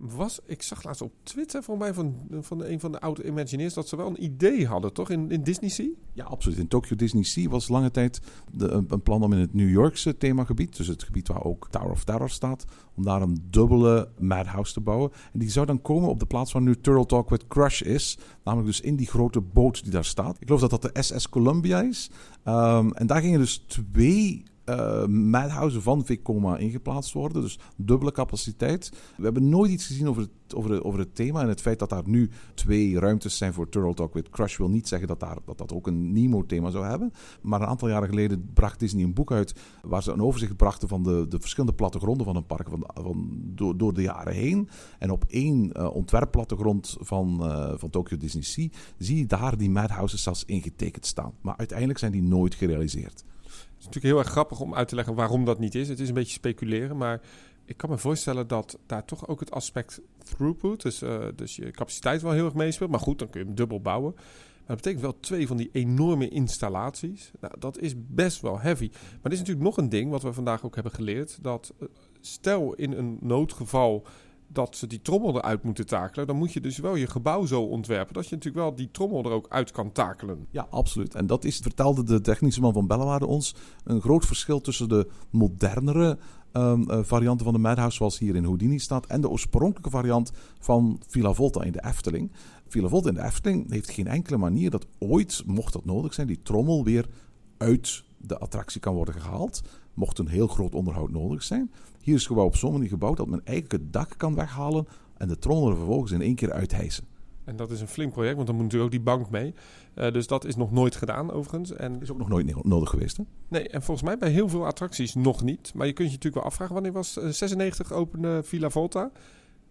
Was, ik zag laatst op Twitter voor mij van, van een van de oude Imagineers dat ze wel een idee hadden, toch? In, in Disney Sea? Ja, absoluut. In Tokyo Disney Sea was lange tijd de, een plan om in het New Yorkse themagebied, dus het gebied waar ook Tower of Terror staat, om daar een dubbele Madhouse te bouwen. En die zou dan komen op de plaats waar nu Turtle Talk with Crush is, namelijk dus in die grote boot die daar staat. Ik geloof dat dat de SS Columbia is. Um, en daar gingen dus twee uh, Madhouse van Vekoma ingeplaatst worden. Dus dubbele capaciteit. We hebben nooit iets gezien over het, over, over het thema. En het feit dat daar nu twee ruimtes zijn voor Turtle Talk with Crush wil niet zeggen dat daar, dat, dat ook een Nemo-thema zou hebben. Maar een aantal jaren geleden bracht Disney een boek uit waar ze een overzicht brachten van de, de verschillende plattegronden van een park van, van, door, door de jaren heen. En op één uh, ontwerpplattegrond van, uh, van Tokyo Disney Sea zie je daar die Madhouses zelfs ingetekend staan. Maar uiteindelijk zijn die nooit gerealiseerd. Het is natuurlijk heel erg grappig om uit te leggen waarom dat niet is. Het is een beetje speculeren, maar ik kan me voorstellen dat daar toch ook het aspect throughput, dus, uh, dus je capaciteit wel heel erg meespeelt. Maar goed, dan kun je hem dubbel bouwen. Maar dat betekent wel twee van die enorme installaties. Nou, dat is best wel heavy. Maar er is natuurlijk nog een ding wat we vandaag ook hebben geleerd. Dat stel in een noodgeval dat ze die trommel eruit moeten takelen, dan moet je dus wel je gebouw zo ontwerpen dat je natuurlijk wel die trommel er ook uit kan takelen. Ja, absoluut. En dat is, vertelde de technische man van Bellewaarde ons, een groot verschil tussen de modernere um, varianten van de Madhouse, zoals hier in Houdini staat, en de oorspronkelijke variant van Villa Volta in de Efteling. Villa Volta in de Efteling heeft geen enkele manier dat ooit, mocht dat nodig zijn, die trommel weer uit de attractie kan worden gehaald. Mocht een heel groot onderhoud nodig zijn. Hier is het gebouw op zo'n manier gebouwd dat men eigenlijk het dak kan weghalen en de trommel er vervolgens in één keer uithijsen. En dat is een flink project, want dan moet natuurlijk ook die bank mee. Uh, dus dat is nog nooit gedaan, overigens. En is ook nog nooit nodig geweest, hè? Nee, en volgens mij bij heel veel attracties nog niet. Maar je kunt je natuurlijk wel afvragen, wanneer was uh, 96 opende Villa Volta?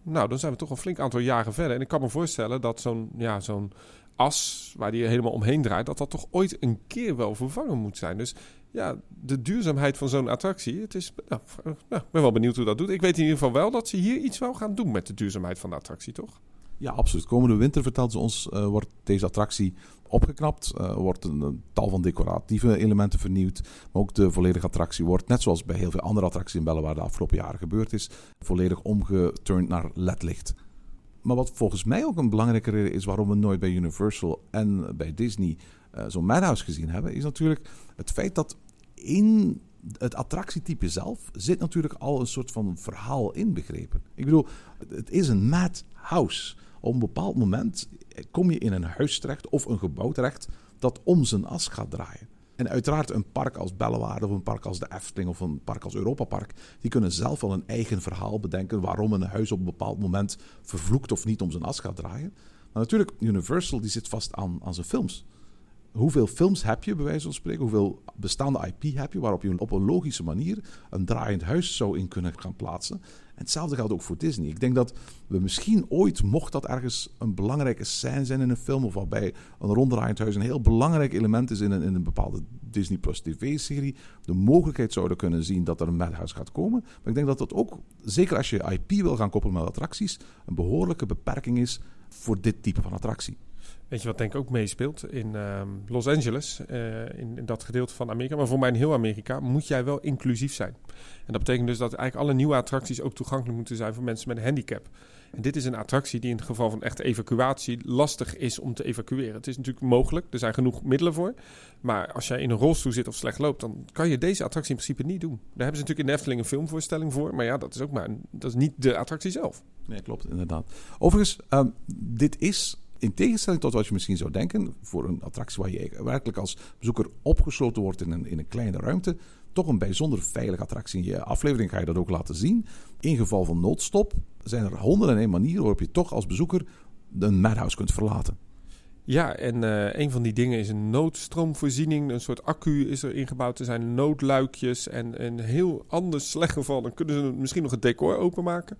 Nou, dan zijn we toch een flink aantal jaren verder. En ik kan me voorstellen dat zo'n ja, zo'n as waar die helemaal omheen draait, dat dat toch ooit een keer wel vervangen moet zijn. Dus ja, de duurzaamheid van zo'n attractie. Het is, nou, nou, ik ben wel benieuwd hoe dat doet. Ik weet in ieder geval wel dat ze hier iets wel gaan doen met de duurzaamheid van de attractie, toch? Ja, absoluut. Komende winter, vertelt ze ons, uh, wordt deze attractie opgeknapt. Uh, wordt een, tal van decoratieve elementen vernieuwd. Maar ook de volledige attractie wordt, net zoals bij heel veel andere attracties in Bellen waar de afgelopen jaren gebeurd is, volledig omgeturnd naar ledlicht. Maar wat volgens mij ook een belangrijke reden is waarom we nooit bij Universal en bij Disney zo'n Madhouse gezien hebben, is natuurlijk het feit dat in het attractietype zelf zit natuurlijk al een soort van verhaal inbegrepen. Ik bedoel, het is een madhouse. Op een bepaald moment kom je in een huis terecht of een gebouw terecht dat om zijn as gaat draaien. En uiteraard een park als Bellewaarde of een park als de Efteling of een park als Europa Park, die kunnen zelf wel een eigen verhaal bedenken waarom een huis op een bepaald moment vervloekt of niet om zijn as gaat draaien. Maar natuurlijk, Universal die zit vast aan, aan zijn films hoeveel films heb je, bij wijze van spreken? Hoeveel bestaande IP heb je waarop je op een logische manier een draaiend huis zou in kunnen gaan plaatsen? En hetzelfde geldt ook voor Disney. Ik denk dat we misschien ooit, mocht dat ergens een belangrijke scène zijn in een film, of waarbij een ronddraaiend huis een heel belangrijk element is in een, in een bepaalde Disney Plus TV-serie, de mogelijkheid zouden kunnen zien dat er een madhouse gaat komen. Maar ik denk dat dat ook, zeker als je IP wil gaan koppelen met attracties, een behoorlijke beperking is voor dit type van attractie. Weet je wat denk ik ook meespeelt? In ehm, Los Angeles, uh, in, dat gedeelte van Amerika, maar voor mij in heel Amerika, moet jij wel inclusief zijn. En dat betekent dus dat eigenlijk alle nieuwe attracties ook toegankelijk moeten zijn voor mensen met een handicap. En dit is een attractie die in het geval van echte evacuatie lastig is om te evacueren. Het is natuurlijk mogelijk, er zijn genoeg middelen voor. Maar als jij in een rolstoel zit of slecht loopt, dan kan je deze attractie in principe niet doen. Daar hebben ze natuurlijk in de Efteling een filmvoorstelling voor. Maar ja, dat is ook maar dat is niet de attractie zelf. Nee, klopt, inderdaad. Overigens, um, dit is in tegenstelling tot wat je misschien zou denken, voor een attractie waar je werkelijk als bezoeker opgesloten wordt in een, in een kleine ruimte, toch een bijzonder veilige attractie. In je aflevering ga je dat ook laten zien. In geval van noodstop zijn er honderden en één manieren waarop je toch als bezoeker een madhouse kunt verlaten. Ja, en uh, een van die dingen is een noodstroomvoorziening. Een soort accu is er ingebouwd. Er zijn noodluikjes. En een heel ander slecht geval, dan kunnen ze misschien nog het decor openmaken.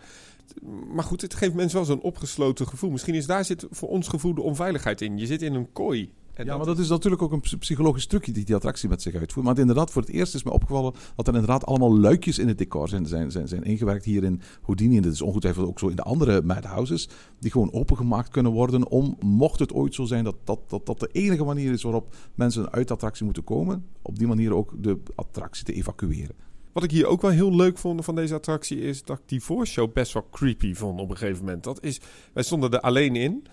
Maar goed, het geeft mensen wel zo'n opgesloten gevoel. Misschien is daar zit voor ons gevoel de onveiligheid in. Je zit in een kooi ja, maar dat is natuurlijk ook een psychologisch trucje die die attractie met zich uitvoert. Maar inderdaad, voor het eerst is me opgevallen dat er inderdaad allemaal luikjes in het decor zijn, zijn, zijn, zijn ingewerkt hier in Houdini. En dat is ongetwijfeld ook zo in de andere madhouses. Die gewoon opengemaakt kunnen worden om, mocht het ooit zo zijn dat dat, dat, dat de enige manier is waarop mensen uit de attractie moeten komen, op die manier ook de attractie te evacueren. Wat ik hier ook wel heel leuk vond van deze attractie is dat ik die voorshow best wel creepy vond op een gegeven moment. Dat is, wij stonden er alleen in.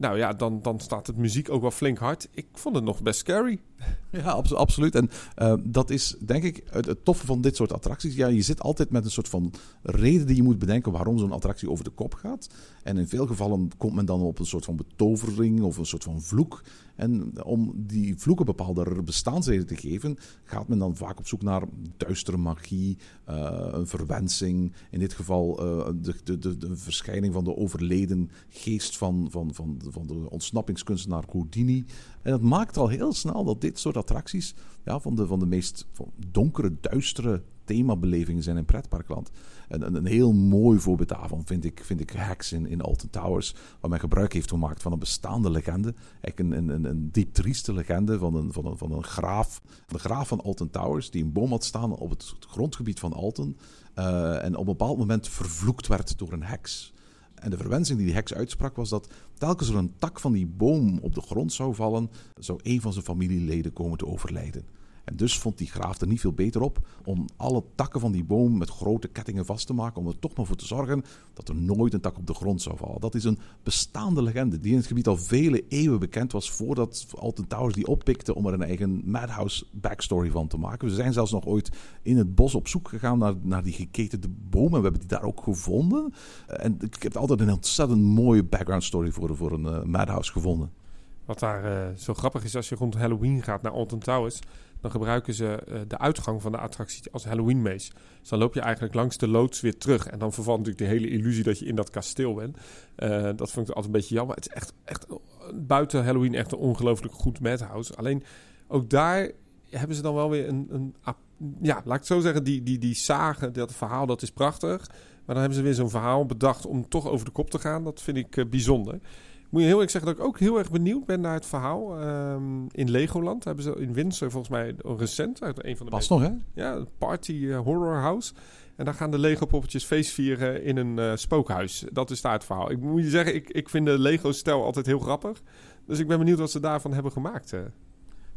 Nou ja, dan, dan staat het muziek ook wel flink hard. Ik vond het nog best scary. [LAUGHS] Ja, absoluut. En uh, dat is denk ik het, het, toffe van dit soort attracties. Ja, je zit altijd met een soort van reden die je moet bedenken waarom zo'n attractie over de kop gaat. En in veel gevallen komt men dan op een soort van betovering of een soort van vloek. En om die vloeken bepaalde bestaansreden te geven, gaat men dan vaak op zoek naar duistere magie, uh, een verwensing. In dit geval uh, de, de, de, de, verschijning van de overleden geest van, van, van, van de ontsnappingskunstenaar Houdini. En dat maakt al heel snel dat dit soort attracties ja, van, de, van de meest donkere, duistere themabelevingen zijn in pretparkland. En een, een heel mooi voorbeeld daarvan vind ik, vind ik Hacks in, in Alton Towers, waar men gebruik heeft gemaakt van een bestaande legende. Eigenlijk een, een, een diep trieste legende van een, van, een, van een graaf. De graaf van Alton Towers, die een boom had staan op het grondgebied van Alton. Uh, en op een bepaald moment vervloekt werd door een heks. En de verwensing die die heks uitsprak was dat telkens er een tak van die boom op de grond zou vallen, zou een van zijn familieleden komen te overlijden. En dus vond die graaf er niet veel beter op om alle takken van die boom met grote kettingen vast te maken. Om er toch maar voor te zorgen dat er nooit een tak op de grond zou vallen. Dat is een bestaande legende die in het gebied al vele eeuwen bekend was voordat Alton Towers die oppikte om er een eigen Madhouse backstory van te maken. We zijn zelfs nog ooit in het bos op zoek gegaan naar, naar die geketende boom en we hebben die daar ook gevonden. En ik heb altijd een ontzettend mooie background story voor, voor een uh, Madhouse gevonden. Wat daar uh, zo grappig is, als je rond Halloween gaat naar Alton Towers, dan gebruiken ze uh, de uitgang van de attractie als Halloween Maze. Dus dan loop je eigenlijk langs de loods weer terug. En dan vervalt natuurlijk de hele illusie dat je in dat kasteel bent. Uh, dat vond ik altijd een beetje jammer. Het is echt, echt buiten Halloween echt een ongelooflijk goed madhouse. Alleen ook daar hebben ze dan wel weer een, een ja, laat ik het zo zeggen, die, die, die zagen, dat verhaal, dat is prachtig. Maar dan hebben ze weer zo'n verhaal bedacht om toch over de kop te gaan. Dat vind ik uh, bijzonder. Moet je heel erg zeggen dat ik ook heel erg benieuwd ben naar het verhaal. Um, in Legoland hebben ze in Windsor volgens mij recent uit een van de Pas nog, hè? Ja, Party uh, Horror House. En daar gaan de Lego-poppetjes feest vieren in een uh, spookhuis. Dat is daar het verhaal. Ik moet je zeggen, ik, ik vind de Lego-stijl altijd heel grappig. Dus ik ben benieuwd wat ze daarvan hebben gemaakt.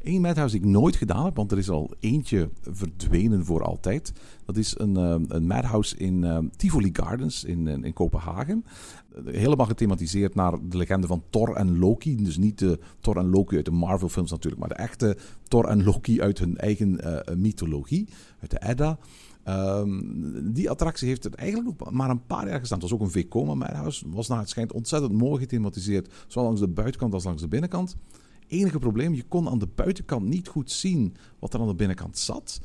Eén madhouse die ik nooit gedaan heb, want er is al eentje verdwenen voor altijd. Dat is een, uh, een madhouse in uh, Tivoli Gardens in, in, in, Kopenhagen. Helemaal gethematiseerd naar de legende van Thor en Loki. Dus niet de Thor en Loki uit de Marvel films natuurlijk, maar de echte Thor en Loki uit hun eigen uh, mythologie, uit de Edda. Um, die attractie heeft het eigenlijk nog maar een paar jaar gestaan. Het was ook een Vekoma Madhouse. Was naar het schijnt ontzettend mooi gethematiseerd. Zowel langs de buitenkant als langs de binnenkant enige probleem, je kon aan de buitenkant niet goed zien wat er aan de binnenkant zat.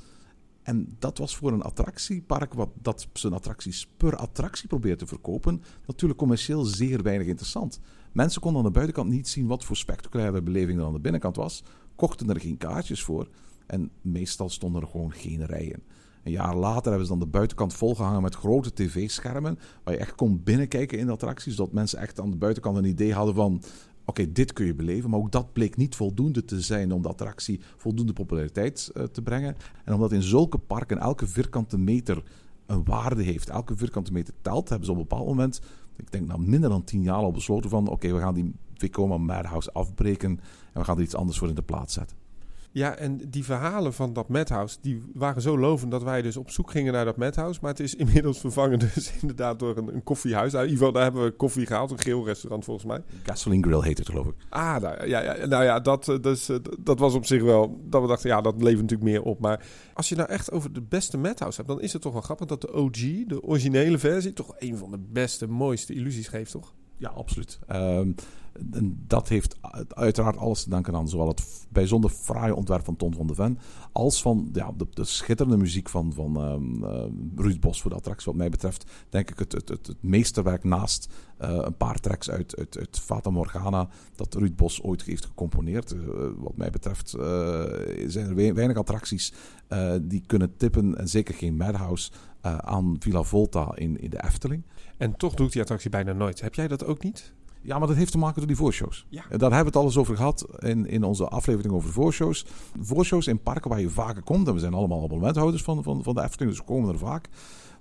En dat was voor een attractiepark, wat dat zijn attracties per attractie probeert te verkopen, natuurlijk commercieel zeer weinig interessant. Mensen konden aan de buitenkant niet zien wat voor spectaculaire beleving er aan de binnenkant was, kochten er geen kaartjes voor en meestal stonden er gewoon geen rijen. Een jaar later hebben ze dan de buitenkant volgehangen met grote tv-schermen, waar je echt kon binnenkijken in de attracties, zodat mensen echt aan de buitenkant een idee hadden van Oké, dit kun je beleven, maar ook dat bleek niet voldoende te zijn om de attractie voldoende populariteit uh, te brengen. En omdat in zulke parken elke vierkante meter een waarde heeft, elke vierkante meter telt, hebben ze op een bepaald moment, ik denk na minder dan tien jaar al besloten van oké, we gaan die Vekoma Madhouse afbreken en we gaan er iets anders voor in de plaats zetten. Ja, en die verhalen van dat Madhouse, die waren zo lovend dat wij dus op zoek gingen naar dat Madhouse. Maar het is [LAUGHS] inmiddels vervangen dus inderdaad door een, een koffiehuis. Nou, in ieder geval, daar hebben we koffie gehaald, een geel restaurant volgens mij. Gasoline Grill heet het geloof ik. Ah, nou ja, ja, nou ja dat, eh, dus, dat was op zich wel, dat we dachten, ja, dat levert natuurlijk meer op. Maar als je nou echt over de beste Madhouse hebt, dan is het toch wel grappig dat de OG, de originele versie, toch een van de beste, mooiste illusies geeft, toch? Ja, absoluut. Um, en dat heeft uiteraard alles te danken aan zowel het bijzonder fraaie ontwerp van Ton van de Ven, als van ja, de, de schitterende muziek van, van um, uh, Ruud Bos voor de attractie. Wat mij betreft, denk ik, het, het, het, meesterwerk naast uh, een paar tracks uit, uit, Fata Morgana, dat Ruud Bos ooit heeft gecomponeerd. Uh, wat mij betreft zijn er weinig attracties die kunnen tippen, en zeker geen Madhouse, aan Villa Volta in, in de Efteling. En toch doet die attractie bijna nooit. Heb jij dat ook niet? Ja, maar dat heeft te maken door die voorshows. Ja. Daar hebben we het alles over gehad in, in onze aflevering over voorshows. Voorshows in parken waar je vaker komt. En we zijn allemaal abonnementhouders van, van, van de Efteling, dus we komen er vaak.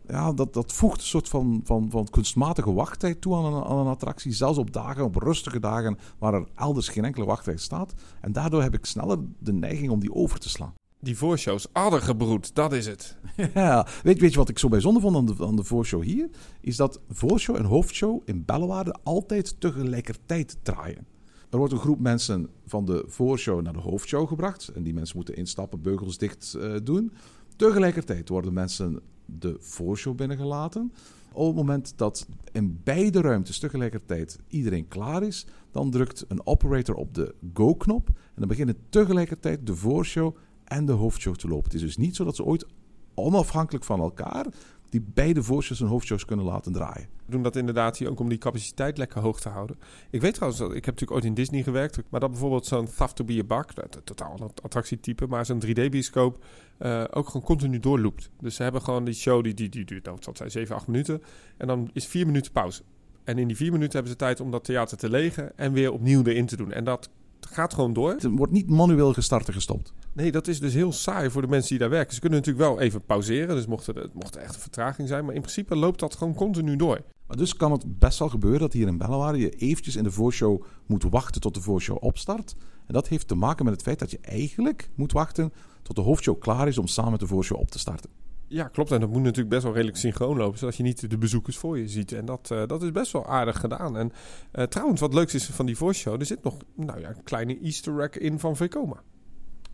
Ja, dat, dat voegt een soort van, van, van kunstmatige wachttijd toe aan een, aan een attractie. Zelfs op dagen, op rustige dagen, waar er elders geen enkele wachttijd staat. En daardoor heb ik sneller de neiging om die over te slaan. Die voorshows, addergebroed, dat is het. [LAUGHS] Ja, weet, weet je wat ik zo bijzonder vond aan de, aan de voorshow hier? Is dat voorshow en hoofdshow in Bellewaarde altijd tegelijkertijd draaien. Er wordt een groep mensen van de voorshow naar de hoofdshow gebracht. En die mensen moeten instappen, beugels dicht uh, doen. Tegelijkertijd worden mensen de voorshow binnengelaten. Op het moment dat in beide ruimtes tegelijkertijd iedereen klaar is, dan drukt een operator op de go-knop. En dan beginnen tegelijkertijd de voorshow en de hoofdshow te lopen. Het is dus niet zo dat ze ooit onafhankelijk van elkaar die beide voorshows en hoofdshows kunnen laten draaien. We doen dat inderdaad hier ook om die capaciteit lekker hoog te houden. Ik weet trouwens, dat, ik heb natuurlijk ooit in Disney gewerkt, maar dat bijvoorbeeld zo'n Theft to be a totaal een attractietype, maar zo'n 3D-bioscoop uh, ook gewoon continu doorloopt. Dus ze hebben gewoon die show, die, die, die duurt, nou, wat zijn, 7, 8 minuten. En dan is 4 minuten pauze. En in die 4 minuten hebben ze tijd om dat theater te legen en weer opnieuw erin te doen. En dat gaat gewoon door. Het wordt niet manueel gestart en gestopt. Nee, dat is dus heel saai voor de mensen die daar werken. Ze kunnen natuurlijk wel even pauzeren, dus mocht er, mocht er echt een vertraging zijn. Maar in principe loopt dat gewoon continu door. Maar dus kan het best wel gebeuren dat hier in Bellewaarde je eventjes in de voorshow moet wachten tot de voorshow opstart. En dat heeft te maken met het feit dat je eigenlijk moet wachten tot de hoofdshow klaar is om samen met de voorshow op te starten. Ja, klopt. En dat moet natuurlijk best wel redelijk synchroon lopen, zodat je niet de bezoekers voor je ziet. En dat, uh, dat is best wel aardig gedaan. En uh, trouwens, wat leuks is van die voorshow, er zit nog nou ja, een kleine easter egg in van Vekoma.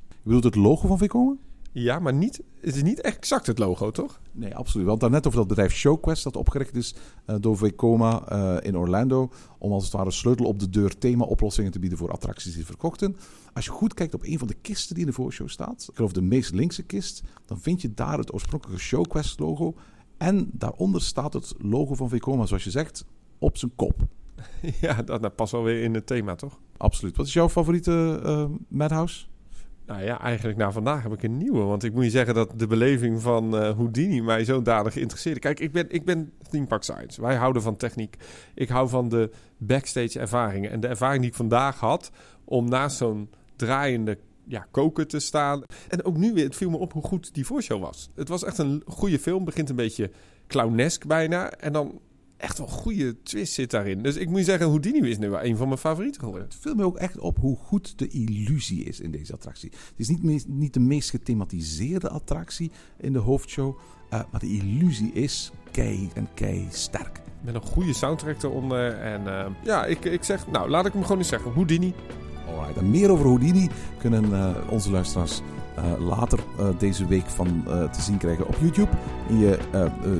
Je bedoelt het logo van Vekoma? Ja, maar niet, het is niet exact het logo, toch? Nee, absoluut. We hadden net over dat bedrijf ShowQuest dat opgericht is uh, door Vekoma in Orlando. Om als het ware sleutel op de deur thema-oplossingen te bieden voor attracties die verkochten. Als je goed kijkt op een van de kisten die in de voorshow staat, ik geloof de meest linkse kist, dan vind je daar het oorspronkelijke ShowQuest logo. En daaronder staat het logo van Vekoma, zoals je zegt, op zijn kop. [LAUGHS] Ja, dat, dat past wel weer in het thema, toch? Absoluut. Wat is jouw favoriete uh, Madhouse? Nou ja, eigenlijk na vandaag heb ik een nieuwe. Want ik moet je zeggen dat de beleving van uh, Houdini mij zo dadig interesseerde. Kijk, ik ben, ik ben Theme Park Science. Wij houden van techniek. Ik hou van de backstage ervaringen. En de ervaring die ik vandaag had om naast zo'n draaiende ja, koken te staan. En ook nu weer, het viel me op hoe goed die voorshow was. Het was echt een goede film. Begint een beetje clownesk bijna. En dan echt wel een goede twist zit daarin. Dus ik moet je zeggen, Houdini is nu wel een van mijn favorieten geworden. Het viel me ook echt op hoe goed de illusie is in deze attractie. Het is niet, meest, niet de meest gethematiseerde attractie in de hoofdshow. Uh, maar de illusie is kei en kei sterk. Met een goede soundtrack eronder. En uh, ja, ik, ik zeg, nou laat ik hem gewoon eens zeggen. Houdini. Alright, en meer over Houdini kunnen uh, onze luisteraars uh, later uh, deze week van uh, te zien krijgen op YouTube. In je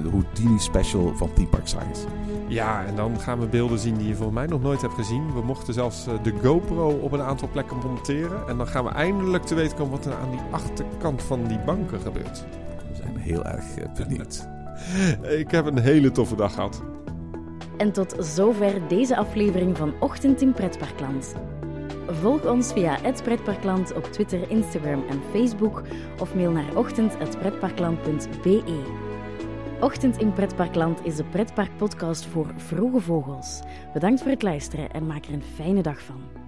Houdini special van Theme Park Science. Ja, en dan gaan we beelden zien die je volgens mij nog nooit hebt gezien. We mochten zelfs de GoPro op een aantal plekken monteren. En dan gaan we eindelijk te weten komen wat er aan die achterkant van die banken gebeurt. We zijn heel erg benieuwd. [LAUGHS] Ik heb een hele toffe dag gehad. En tot zover deze aflevering van Ochtend in Pretparkland. Volg ons via het Pretparkland op Twitter, Instagram en Facebook of mail naar ochtend.pretparkland.be. Ochtend in Pretparkland is de pretparkpodcast voor vroege vogels. Bedankt voor het luisteren en maak er een fijne dag van.